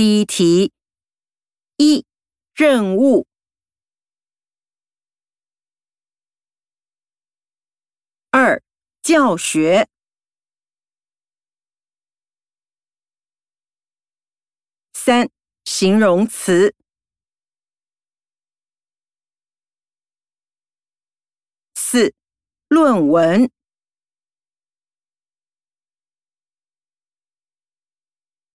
第一题一任务。二教学。三形容词。四论文。